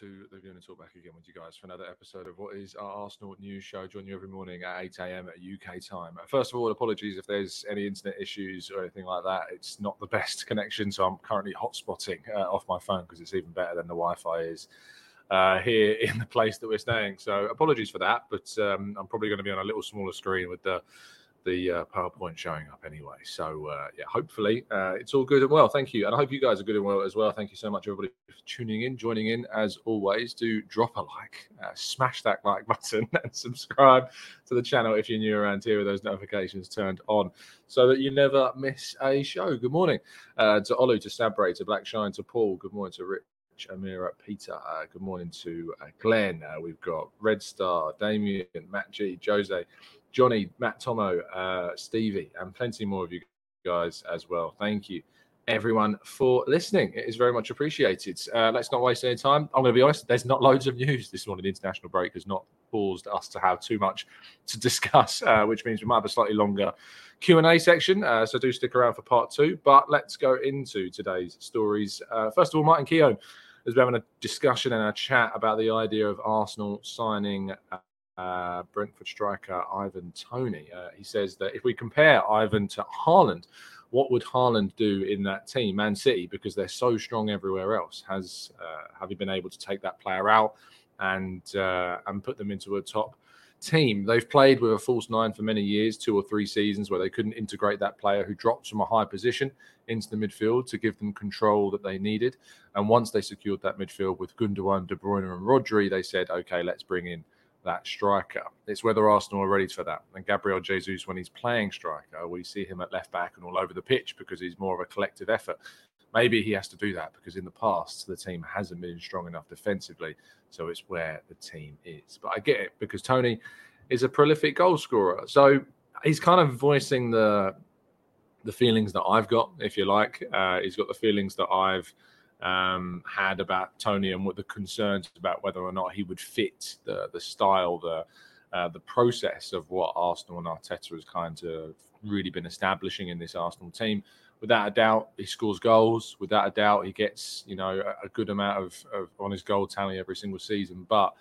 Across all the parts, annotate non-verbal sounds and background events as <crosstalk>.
to the Gooner Talk back again with you guys for another episode of what is our Arsenal news show. Join you every morning at 8 a.m. at UK time. First of all, apologies if there's any internet issues or anything like that. It's not the <laughs> best connection, so I'm currently hotspotting uh, off my phone because it's even better than the Wi-Fi is uh, here <laughs> in the place that we're staying. So apologies for that, but um, I'm probably going to be on a little smaller screen with the the uh, PowerPoint showing up anyway. So uh, yeah, hopefully uh, it's all good and well. Thank you, and I hope you guys are good and well as well. Thank you so much, everybody, for tuning in, joining in. As always, do drop a like, uh, smash that like <laughs> button, and subscribe to the channel if you're new around here with those notifications turned on, so that you never miss a show. Good morning uh, to Olu, to Sabre, to Black Shine, to Paul. Good morning to Rich. Amira, Peter. Uh, good morning to uh, Glenn. Uh, we've got Red Star, Damien, Matt G, Jose, Johnny, Matt Tomo, uh, Stevie, and plenty more of you guys as well. Thank you, everyone, for listening. It is very much appreciated. Uh, let's not waste any time. I'm going to be honest, there's not loads of news this morning. The international break has not caused us to have too much to discuss, uh, which means we might have a slightly longer Q&A section. Uh, so do stick around for part two. But let's go into today's stories. Uh, first of all, Martin Keown has been having a discussion and a chat about the idea of Arsenal signing uh, Brentford striker Ivan Toney. Uh, he says that if we compare Ivan to Haaland, what would Haaland do in that team, Man City, because they're so strong everywhere else? Has uh, have you been able to take that player out and uh, and put them into a top team? They've played with a false nine for many years, two or three seasons, where they couldn't integrate that player who drops from a high position into the midfield to give them control that they needed. And once they secured that midfield with Gundogan, De Bruyne, and Rodri, they said, okay, let's bring in that striker. It's whether Arsenal are ready for that. And Gabriel Jesus, when he's playing striker, we see him at left back and all over the pitch because he's more of a collective effort. Maybe he has to do that because in the past the team hasn't been strong enough defensively, so it's where the team is. But I get it because Toney is a prolific goal scorer, so he's kind of voicing the the feelings that I've got, if you like. Uh, he's got the feelings that I've um, had about Toney and what the concerns about whether or not he would fit the the style, the uh, the process of what Arsenal and Arteta has kind of really been establishing in this Arsenal team. Without a doubt, he scores goals. Without a doubt, he gets you know a, good amount of, of on his goal tally every single season. But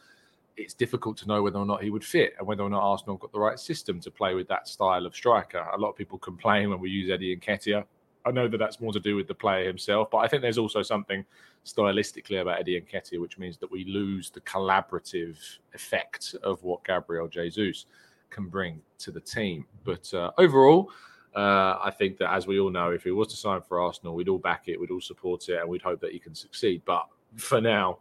it's difficult to know whether or not he would fit and whether or not Arsenal got the right system to play with that style of striker. A lot of people complain when we use Eddie Nketiah. I know that that's more to do with the player himself, but I think there's also something stylistically about Eddie Nketiah, which means that we lose the collaborative effect of what Gabriel Jesus can bring to the team. But uh, overall, uh, I think that as we all know, if he was to sign for Arsenal, we'd all back it, we'd all support it, and we'd hope that he can succeed. But for now,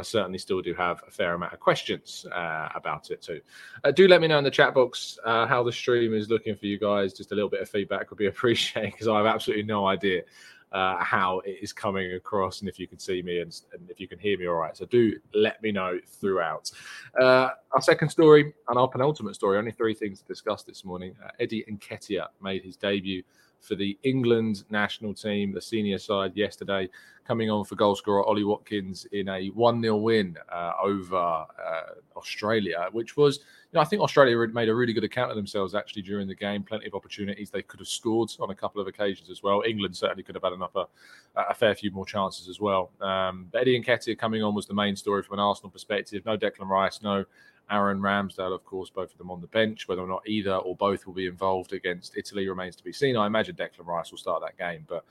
I certainly still do have a fair amount of questions uh, about it too. Uh, do let me know in the chat box uh, how the stream is looking for you guys. Just a little bit of feedback would be <laughs> appreciated because I have absolutely no idea uh, how it is coming across and if you can see me and, and, if you can hear me all right. So do let me know throughout. Uh, our second story and our penultimate story, only three things to discuss this morning. Uh, Eddie Nketiah made his debut for the England national team, the senior side yesterday, coming on for goalscorer Ollie Watkins in a 1 0 win uh, over uh, Australia, which was, you know, I think Australia made a really good account of themselves actually during the game. Plenty of opportunities. They could have scored on a couple of occasions as well. England certainly could have had enough, a, a fair few more chances as well. Um, but Eddie Nketiah coming on was the main story from an Arsenal perspective. No Declan Rice, no Aaron Ramsdale, of course, both of them on the bench. Whether or not either or both will be involved against Italy remains to be seen. I imagine Declan Rice will start that game, but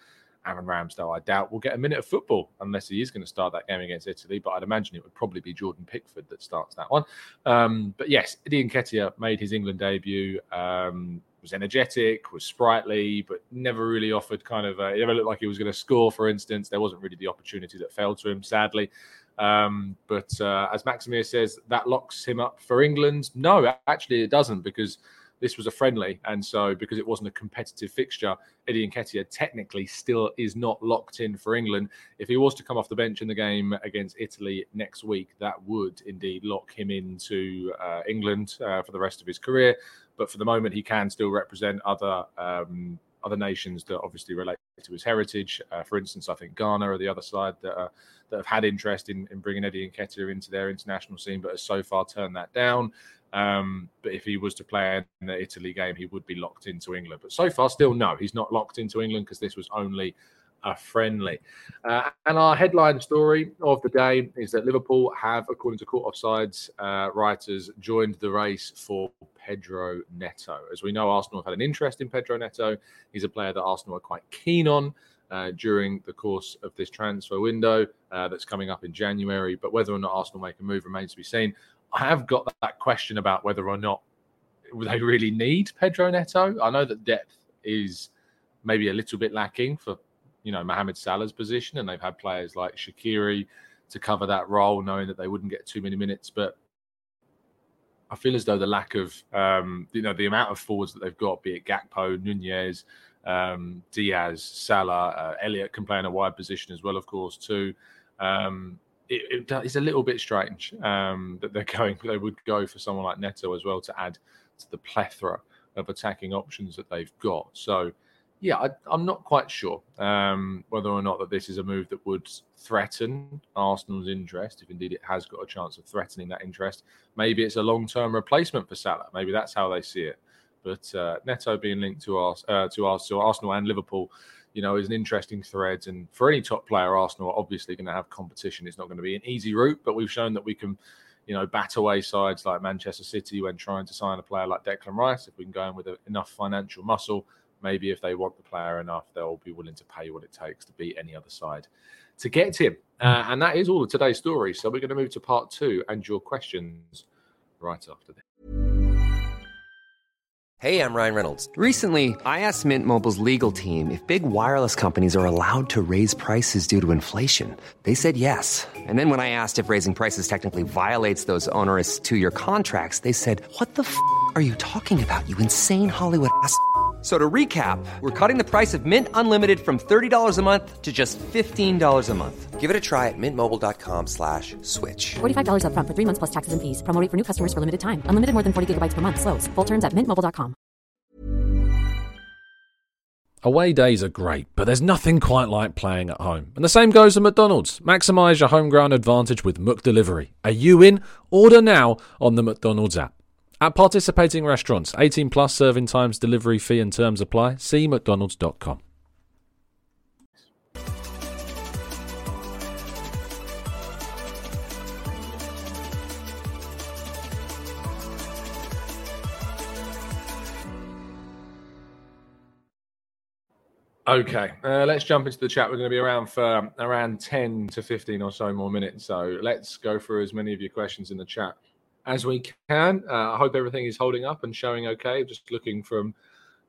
Aaron Ramsdale, I doubt, will get a minute of football unless he is going to start that game against Italy. But I'd imagine it would probably be Jordan Pickford that starts that one. Um, but yes, Eddie Nketiah made his England debut. Um, was energetic, was sprightly, but never really offered kind of. A, never looked like he was going to score. For instance, there wasn't really the opportunity that fell to him, sadly. Um, but uh, as Maximir says, that locks him up for England. No, actually, it doesn't because this was a friendly, and so because it wasn't a competitive fixture, Eddie Nketiah technically still is not locked in for England. If he was to come off the bench in the game against Italy next week, that would indeed lock him into uh, England uh, for the rest of his career. But for the moment, he can still represent other um, other nations that obviously relate to his heritage. Uh, for instance, I think Ghana are the other side that, uh, that have had interest in, in bringing Eddie Nketiah into their international scene, but has so far turned that down. Um, but if he was to play in the Italy game, he would be locked into England. But so far, still no, he's not locked into England because this was only a friendly. Uh, and our headline story of the day is that Liverpool have, according to Caught Offside's uh, writers, joined the race for Pedro Neto. As we know, Arsenal have had an interest in Pedro Neto. He's a player that Arsenal are quite keen on. Uh, during the course of this transfer window uh, that's coming up in January. But whether or not Arsenal make a move remains to be seen. I have got that question about whether or not they really need Pedro Neto. I know that depth is maybe a little bit lacking for you know Mohamed Salah's position, and they've had players like Shaqiri to cover that role, knowing that they wouldn't get too many minutes. But I feel as though the lack of um, you know the amount of forwards that they've got, be it Gakpo, Nunez, um, Diaz, Salah, uh, Elliott can play in a wide position as well, of course, too. Um, it, it, it's a little bit strange um, that they're <laughs> going. They would go for someone like Neto as well to add to the plethora of attacking options that they've got. So yeah, I, am not quite sure um, whether or not that this is a move that would threaten Arsenal's interest, if indeed it has got a chance of threatening that interest. Maybe it's a long-term replacement for Salah. Maybe that's how they see it. But uh, Neto being linked to us, uh, to us, Arsenal and Liverpool, you know, is an interesting thread. And for any top player, Arsenal are obviously going to have competition. It's not going to be an easy route, but we've shown that we can you know, bat away sides like Manchester City when trying to sign a player like Declan Rice. If we can go in with a, enough financial muscle, maybe if they want the player enough, they'll be willing to pay what it takes to beat any other side to get him. Uh, and that is all of today's story. So we're going to move to part two and your questions right after this. Hey, I'm Ryan Reynolds. Recently, I asked Mint Mobile's legal team if big wireless companies are allowed to raise prices due to inflation. They said yes. And then when I asked if raising prices technically violates those onerous two year contracts, they said, What the f are you talking about, you insane Hollywood ass? So to recap, we're cutting the price of Mint Unlimited from $30 a month to just $15 a month. Give it a try at mintmobile.com slash switch. $45 up front for three months plus taxes and fees. Promo for new customers for limited time. Unlimited more than 40 gigabytes per month. Slows. Full terms at mintmobile.com. Away days are great, but there's nothing quite like playing at home. And the same goes for McDonald's. Maximise your home ground advantage with McDelivery. Are you in? Order now on the McDonald's app. At participating restaurants, 18 plus serving times, delivery fee and terms apply. See mcdonalds.com. Okay, uh, let's jump into the chat. We're going to be around for around 10 to 15 or so more minutes. So let's go through as many of your questions in the chat as we can. Uh, I hope everything is holding up and showing okay. Just looking from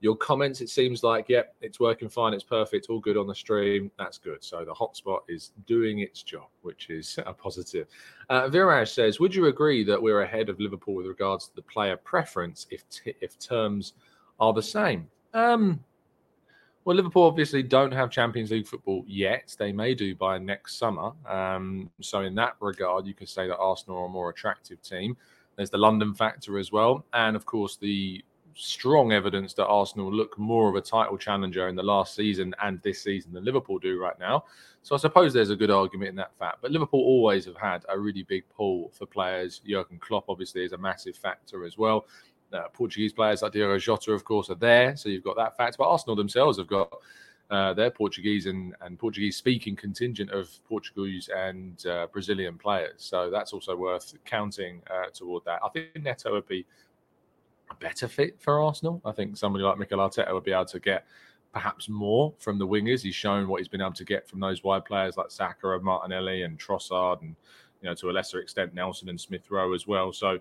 your comments, it seems like, yep, it's working fine. It's perfect. All good on the stream. That's good. So the hotspot is doing its job, which is <laughs> a positive. Uh, Viraj says, would you agree that we're ahead of Liverpool with regards to the player preference if t- if terms are the same? Um, well, Liverpool obviously don't have Champions League football yet. They may do by next summer. Um, so, in that regard, you could say that Arsenal are a more attractive team. There's the London factor as well. And of course, the strong evidence that Arsenal look more of a title challenger in the last season and this season than Liverpool do right now. So I suppose there's a good argument in that fact. But Liverpool always have had a really big pull for players. Jurgen Klopp obviously is a massive factor as well. Uh, Portuguese players like Diogo Jota, of course, are there. So you've got that fact. But Arsenal themselves have got uh, their Portuguese and, and Portuguese speaking contingent of Portuguese and uh, Brazilian players. So that's also worth counting uh, toward that. I think Neto would be a better fit for Arsenal. I think somebody like Mikel Arteta would be able to get perhaps more from the wingers. He's shown what he's been able to get from those wide players like Saka and Martinelli and Trossard and you know to a lesser extent Nelson and Smith Rowe as well. So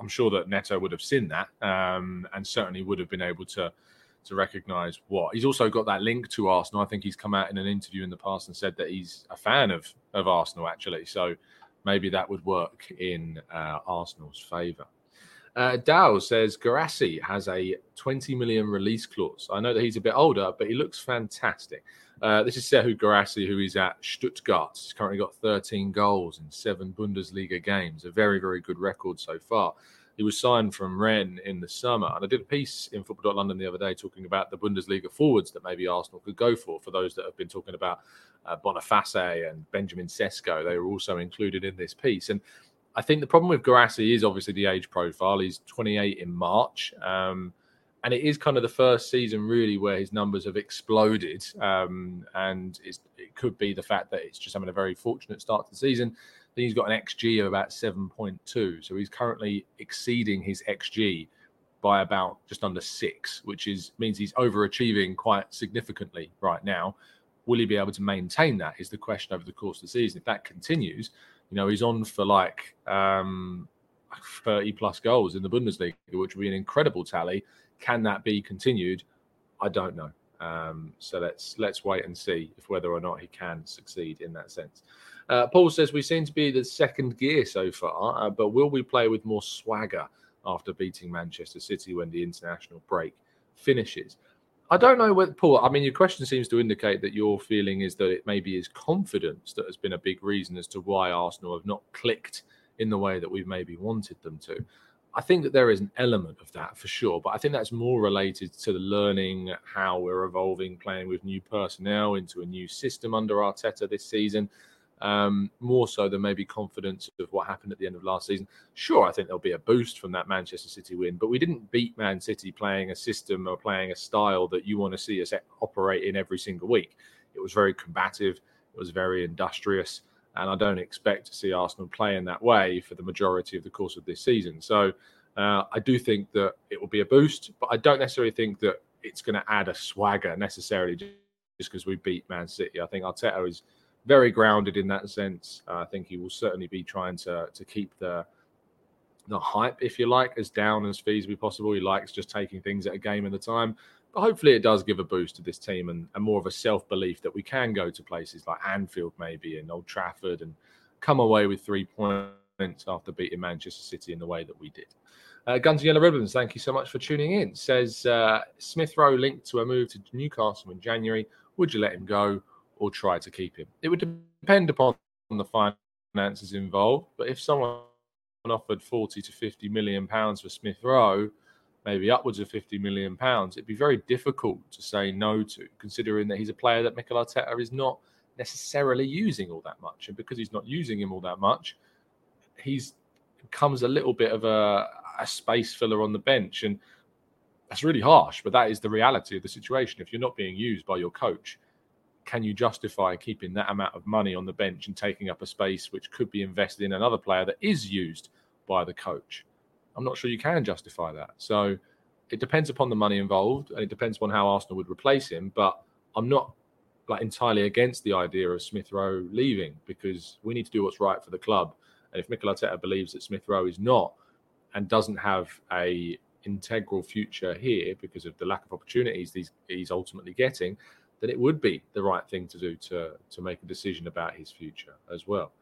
I'm sure that Neto would have seen that um, and certainly would have been able to to recognise what he's also got that link to Arsenal. I think he's come out in an interview in the past and said that he's a fan of of Arsenal actually. So maybe that would work in uh, Arsenal's favour. Uh, Dow says Guirassy has a 20 million release clause. I know that he's a bit older, but he looks fantastic. Uh, this is Serhou Guirassy, who is at Stuttgart. He's currently got 13 goals in seven Bundesliga games. A very, very good record so far. He was signed from Rennes in the summer. And I did a piece in Football.London the other day talking about the Bundesliga forwards that maybe Arsenal could go for, for those that have been talking about uh, Boniface and Benjamin Sesko. They were also included in this piece. And I think the problem with Guirassy is obviously the age profile. He's 28 in March. Um, and it is kind of the first season really where his numbers have exploded. Um, and it could be the fact that it's just having a very fortunate start to the season. Then he's got an XG of about 7.2. So he's currently exceeding his XG by about just under six, which is means he's overachieving quite significantly right now. Will he be able to maintain that? Is the question over the course of the season. If that continues, you know, he's on for like um, 30 plus goals in the Bundesliga, which would be an incredible tally. Can that be continued? I don't know. Um, so let's let's wait and see if whether or not he can succeed in that sense. Uh, Paul says we seem to be the second gear so far, uh, but will we play with more swagger after beating Manchester City when the international break finishes? I don't know whether Paul. I mean, your question seems to indicate that your feeling is that it maybe is confidence that has been a big reason as to why Arsenal have not clicked in the way that we've maybe wanted them to. I think that there is an element of that for sure, but I think that's more related to the learning how we're evolving, playing with new personnel into a new system under Arteta this season um, more so than maybe confidence of what happened at the end of last season. Sure, I think there'll be a boost from that Manchester City win, but we didn't beat Man City playing a system or playing a style that you want to see us operate in every single week. It was very combative, it was very industrious, and I don't expect to see Arsenal play in that way for the majority of the course of this season. So uh, I do think that it will be a boost, but I don't necessarily think that it's going to add a swagger necessarily just because we beat Man City. I think Arteta is very grounded in that sense. Uh, I think he will certainly be trying to to keep the the hype, if you like, as down as feasibly possible. He likes just taking things at a game at a time. Hopefully it does give a boost to this team and, and more of a self-belief that we can go to places like Anfield maybe and Old Trafford and come away with three points after beating Manchester City in the way that we did. Uh, Guns and Yellow Ribbons, thank you so much for tuning in. Says uh, Smith Rowe linked to a move to Newcastle in January. Would you let him go? or try to keep him. It would depend upon the finances involved, but if someone offered 40 to 50 million pounds for Smith Rowe, maybe upwards of 50 million pounds, it'd be very difficult to say no to, considering that he's a player that Mikel Arteta is not necessarily using all that much. And because he's not using him all that much, he's becomes a little bit of a, a space filler on the bench. And that's really harsh, but that is the reality of the situation. If you're not being used by your coach, can you justify keeping that amount of money on the bench and taking up a space which could be invested in another player that is used by the coach? I'm not sure you can justify that. So it depends upon the money involved and it depends upon how Arsenal would replace him. But I'm not like entirely against the idea of Smith Rowe leaving because we need to do what's right for the club. And if Mikel Arteta believes that Smith Rowe is not and doesn't have a integral future here because of the lack of opportunities he's, he's ultimately getting, then it would be the right thing to do to to make a decision about his future as well.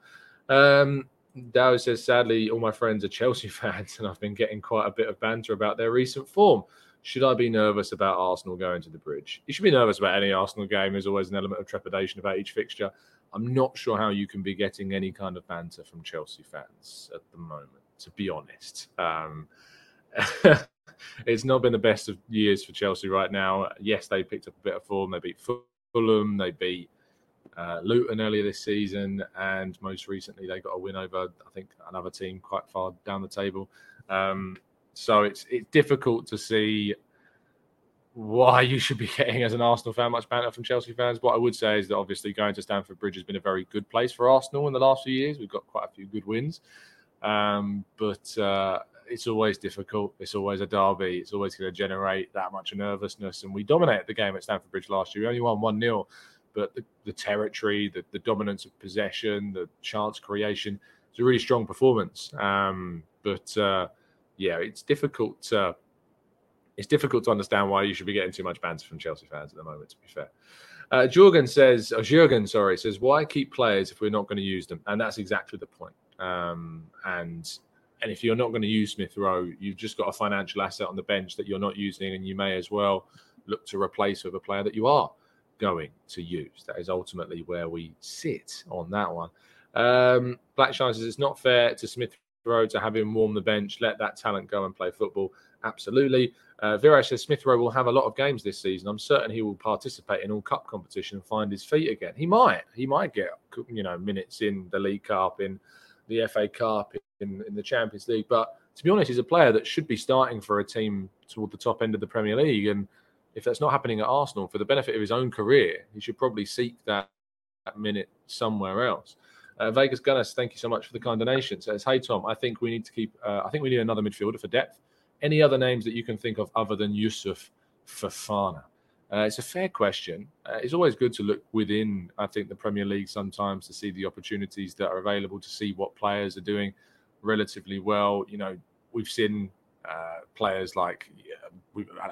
Um, Dow says, sadly, all my friends are Chelsea <laughs> fans, and I've been getting quite a bit of banter about their recent form. Should I be nervous about Arsenal going to the bridge? You should be nervous about any Arsenal game. There's always an element of trepidation about each fixture. I'm not sure how you can be getting any kind of banter from Chelsea fans at the moment, to be honest. Um, <laughs> it's not been the best of years for Chelsea right now. Yes, they picked up a bit of form. They beat Fulham. They beat uh, Luton earlier this season, and most recently they got a win over I think another team quite far down the table. Um, so it's it's difficult to see why you should be <laughs> getting as an Arsenal fan much banter from Chelsea fans. What I would say is that obviously going to Stamford Bridge has been a very good place for Arsenal in the last few years. We've got quite a few good wins, um, but uh, it's always difficult. It's always a derby. It's always going to generate that much nervousness. And we dominated the game at Stamford Bridge last year. We only won 1 0, but the, the territory, the, the, dominance of possession, the chance creation, it's a really strong performance. Um, but uh, yeah, it's difficult to. It's difficult to understand why you should be getting too much banter from Chelsea fans at the moment. To be fair, uh, says, oh, Jurgen, sorry, says, why keep players if we're not going to use them? And that's exactly the point. Um, and and if you're not going to use Smith Rowe, you've just got a financial asset on the bench that you're not using, and you may as well look to replace with a player that you are going to use. That is ultimately where we sit on that one. Um, Blackshine says it's not fair to Smith Rowe to have him warm the bench, let that talent go and play football. Absolutely. Uh, Viraj says Smith Rowe will have a lot of games this season. I'm certain he will participate in all cup competition and find his feet again. He might. He might get you know minutes in the League Cup, in the FA Cup, in, in the Champions League. But to be honest, he's a player that should be starting for a team toward the top end of the Premier League. And if that's not happening at Arsenal, for the benefit of his own career, he should probably seek that, that minute somewhere else. Uh, Vegas Gunners, thank you so much for the kind donation. Says, "Hey Tom, I think we need to keep. Uh, I think we need another midfielder for depth. Any other names that you can think of other than Youssouf Fofana? Uh, it's a fair question. Uh, it's always good to look within, I think, the Premier League sometimes to see the opportunities that are available, to see what players are doing relatively well. You know, we've seen uh, players like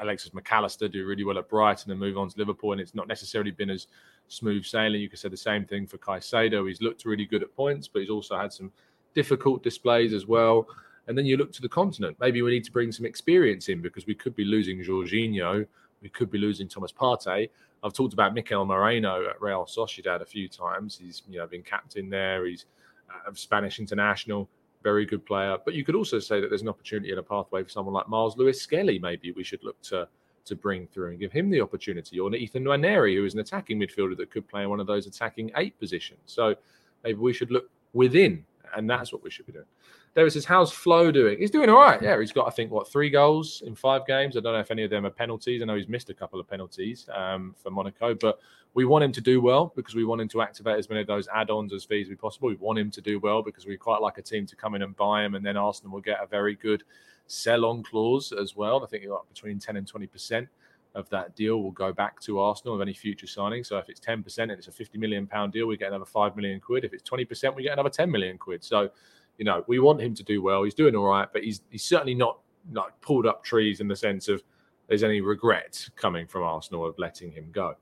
Alexis Mac Allister do really well at Brighton and move on to Liverpool, and it's not necessarily been as smooth sailing. You could say the same thing for Caicedo. He's looked really good at points, but he's also had some difficult displays as well. And then you look to the continent. Maybe we need to bring some experience in because we could be losing Jorginho. We could be losing Thomas Partey. I've talked about Mikel Merino at Real Sociedad a few times. He's you know been captain there. He's a Spanish international very good player. But you could also say that there's an opportunity and a pathway for someone like Myles Lewis Skelly. Maybe we should look to to bring through and give him the opportunity, or Ethan Nwaneri, who is an attacking midfielder that could play in one of those attacking eight positions. So maybe we should look within, and that's what we should be doing. David says, "How's Flo doing? He's doing all right. Yeah, he's got I think what three goals in five games. I don't know if any of them are penalties. I know he's missed a couple of penalties um, for Monaco, but we want him to do well because we want him to activate as many of those add-ons as feasibly possible. We want him to do well because we quite like a team to come in and buy him, and then Arsenal will get a very good sell-on clause as well. I think between ten and twenty percent of that deal will go back to Arsenal of any future signing. So if it's 10% and it's a 50 million pound deal, we get another 5 million quid. If it's 20%, we get another 10 million quid. So you know, we want him to do well. He's doing all right, but he's he's certainly not like pulled up trees in the sense of there's any regret coming from Arsenal of letting him go.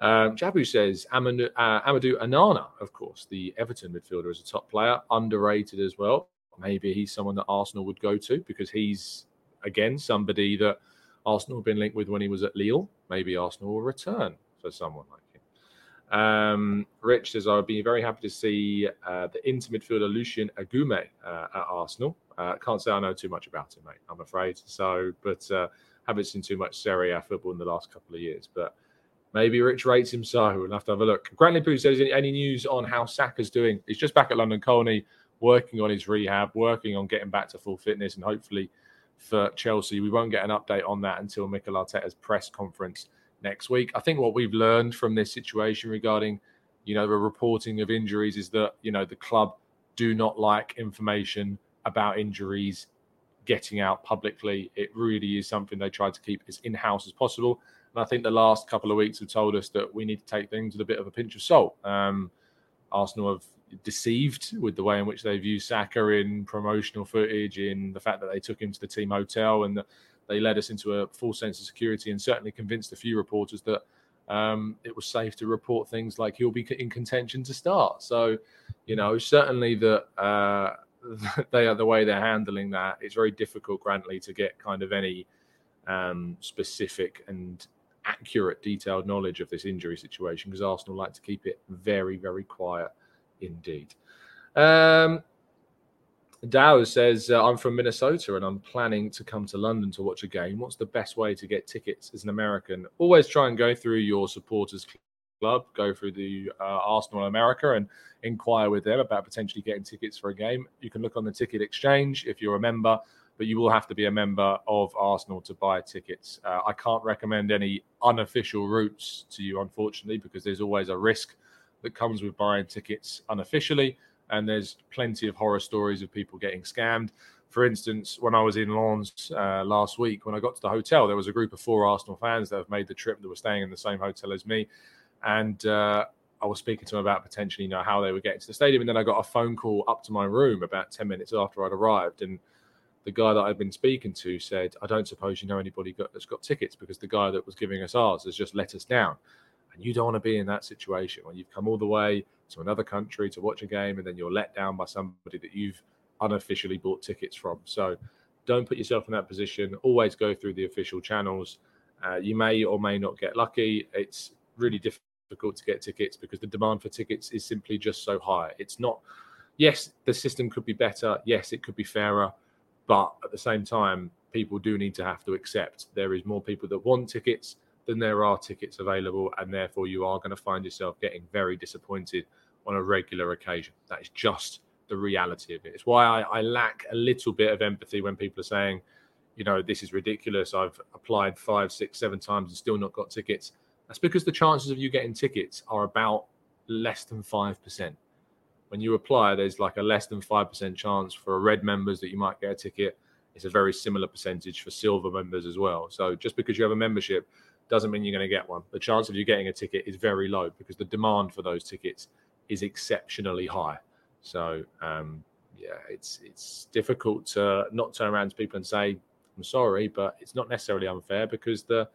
Um, Jabu says Amadou, uh, Amadou Onana, of course, the Everton midfielder, is a top player, underrated as well. Maybe he's someone that Arsenal would go to because he's again somebody that Arsenal have been linked with when he was at Lille. Maybe Arsenal will return for someone like um, Rich says, I would be very happy to see uh, the inter midfielder Lucien Agoume uh, at Arsenal. Uh, can't say I know too much about him, mate, I'm afraid. So, but uh, haven't seen too much Serie A football in the last couple of years. But maybe Rich rates him so. We'll have to have a look. Grantley Poo says, any news on how Saka's doing? He's just back at London Colney, working on his rehab, working on getting back to full fitness, and hopefully for Chelsea, we won't get an update on that until Mikel Arteta's press conference next week. I think what we've learned from this situation regarding, you know, the reporting of injuries is that, you know, the club do not like information about injuries getting out publicly. It really is something they try to keep as in house as possible. And I think the last couple of weeks have told us that we need to take things with a bit of a pinch of salt. Um, Arsenal have deceived with the way in which they've used Saka in promotional footage, in the fact that they took him to the team hotel and the, they led us into a full sense of security and certainly convinced a few reporters that um, it was safe to report things like he'll be in contention to start. So, you know, certainly that uh, <laughs> they are the way they're handling that. It's very difficult, Grantley, to get kind of any um, specific and accurate, detailed knowledge of this injury situation because Arsenal like to keep it very, very quiet indeed. Um, Dow says, uh, I'm from Minnesota and I'm planning to come to London to watch a game. What's the best way to get tickets as an American? Always try and go through your supporters club, go through the uh, Arsenal America and inquire with them about potentially getting tickets for a game. You can look on the ticket exchange if you're a member, but you will have to be a member of Arsenal to buy tickets. Uh, I can't recommend any unofficial routes to you, unfortunately, because there's always a risk that comes with buying tickets unofficially and there's plenty of horror stories of people getting scammed. For instance, when I was in Lens uh, last week, when I got to the hotel, there was a group of four Arsenal fans that have made the trip that were staying in the same hotel as me, and uh, I was speaking to them about potentially, you know, how they were getting to the stadium, and then I got a phone call up to my room about ten minutes after I'd arrived, and the guy that I'd been speaking to said, "I don't suppose you know anybody got, that's got tickets because the guy that was giving us ours has just let us down." And you don't want to be in that situation when you've come all the way to another country to watch a game and then you're let down by somebody that you've unofficially bought tickets from. So don't put yourself in that position. Always go through the official channels. Uh, you may or may not get lucky. It's really difficult to get tickets because the demand for tickets is simply just so high. It's not, yes, the system could be better. Yes, it could be fairer. But at the same time, people do need to have to accept there is more people that want tickets than there are tickets available, and therefore you are going to find yourself getting very disappointed on a regular occasion. That is just the reality of it. It's why I, I, lack a little bit of empathy when people are saying, you know, this is ridiculous. I've applied five, six, seven times and still not got tickets. That's because the chances of you getting tickets are about less than 5%. When you apply, there's like a less than 5% chance for a red members that you might get a ticket. It's a very similar percentage for silver members as well. So just because you have a membership doesn't mean you're going to get one. The chance of you getting a ticket is very low because the demand for those tickets is exceptionally high. So um, yeah, it's it's difficult to not turn around to people and say I'm sorry, but it's not necessarily unfair because the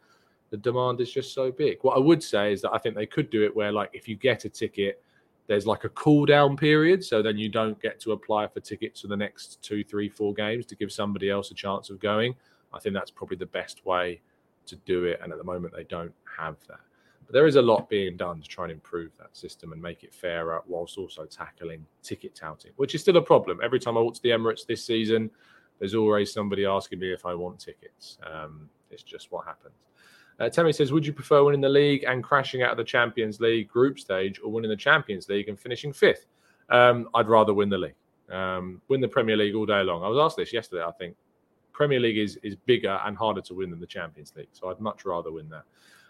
the demand is just so big. What I would say is that I think they could do it where like if you get a ticket, there's like a cool down period, so then you don't get to apply for tickets for the next two, three, four games to give somebody else a chance of going. I think that's probably the best way to do it, and at the moment they don't have that. But there is a lot being done to try and improve that system and make it fairer, whilst also tackling ticket touting, which is still a problem. Every time I walk to the Emirates this season, there's always somebody asking me if I want tickets. Um, it's just what happens. Uh, Tammy says, Would you prefer winning the league and crashing out of the Champions League group stage or winning the Champions League and finishing fifth? Um, I'd rather win the league. Um, win the Premier League all day long. I was asked this yesterday, I think. Premier League is, is bigger and harder to win than the Champions League. So I'd much rather win that.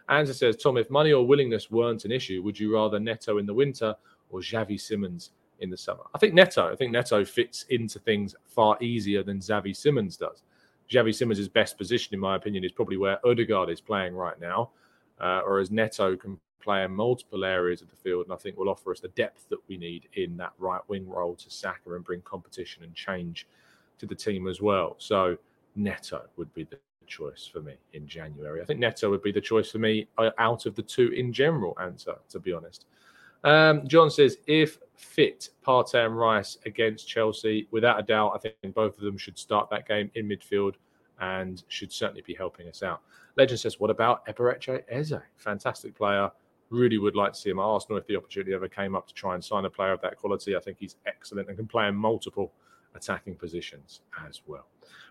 Anza says, Tom, if money or willingness weren't an issue, would you rather Neto in the winter or Xavi Simons in the summer? I think Neto. I think Neto fits into things far easier than Xavi Simons does. Xavi Simons' best position, in my opinion, is probably where Odegaard is playing right now, uh, or as Neto can play in multiple areas of the field, and I think will offer us the depth that we need in that right wing role to Saka and bring competition and change to the team as well. So Neto would be the choice for me in January. I think Neto would be the choice for me uh, out of the two in general answer, to be honest. Um, John says, if fit, Partey and Rice against Chelsea, without a doubt, I think both of them should start that game in midfield and should certainly be helping us out. Legend says, what about Eberechi Eze? Fantastic player. Really would like to see him at Arsenal if the opportunity ever came up to try and sign a player of that quality. I think he's excellent and can play in multiple attacking positions as well.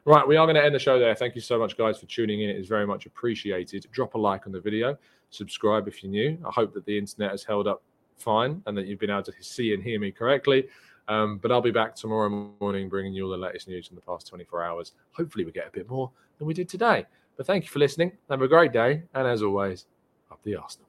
Right, we are going to end the show there. Thank you so much, guys, for tuning in. It is very much appreciated. Drop a like on the video, subscribe if you're new. I hope that the internet has held up fine and that you've been able to see and hear me correctly. Um, but I'll be back tomorrow morning bringing you all the latest news in the past 24 hours. Hopefully, we get a bit more than we did today. But thank you for listening. Have a great day. And as always, up the Arsenal.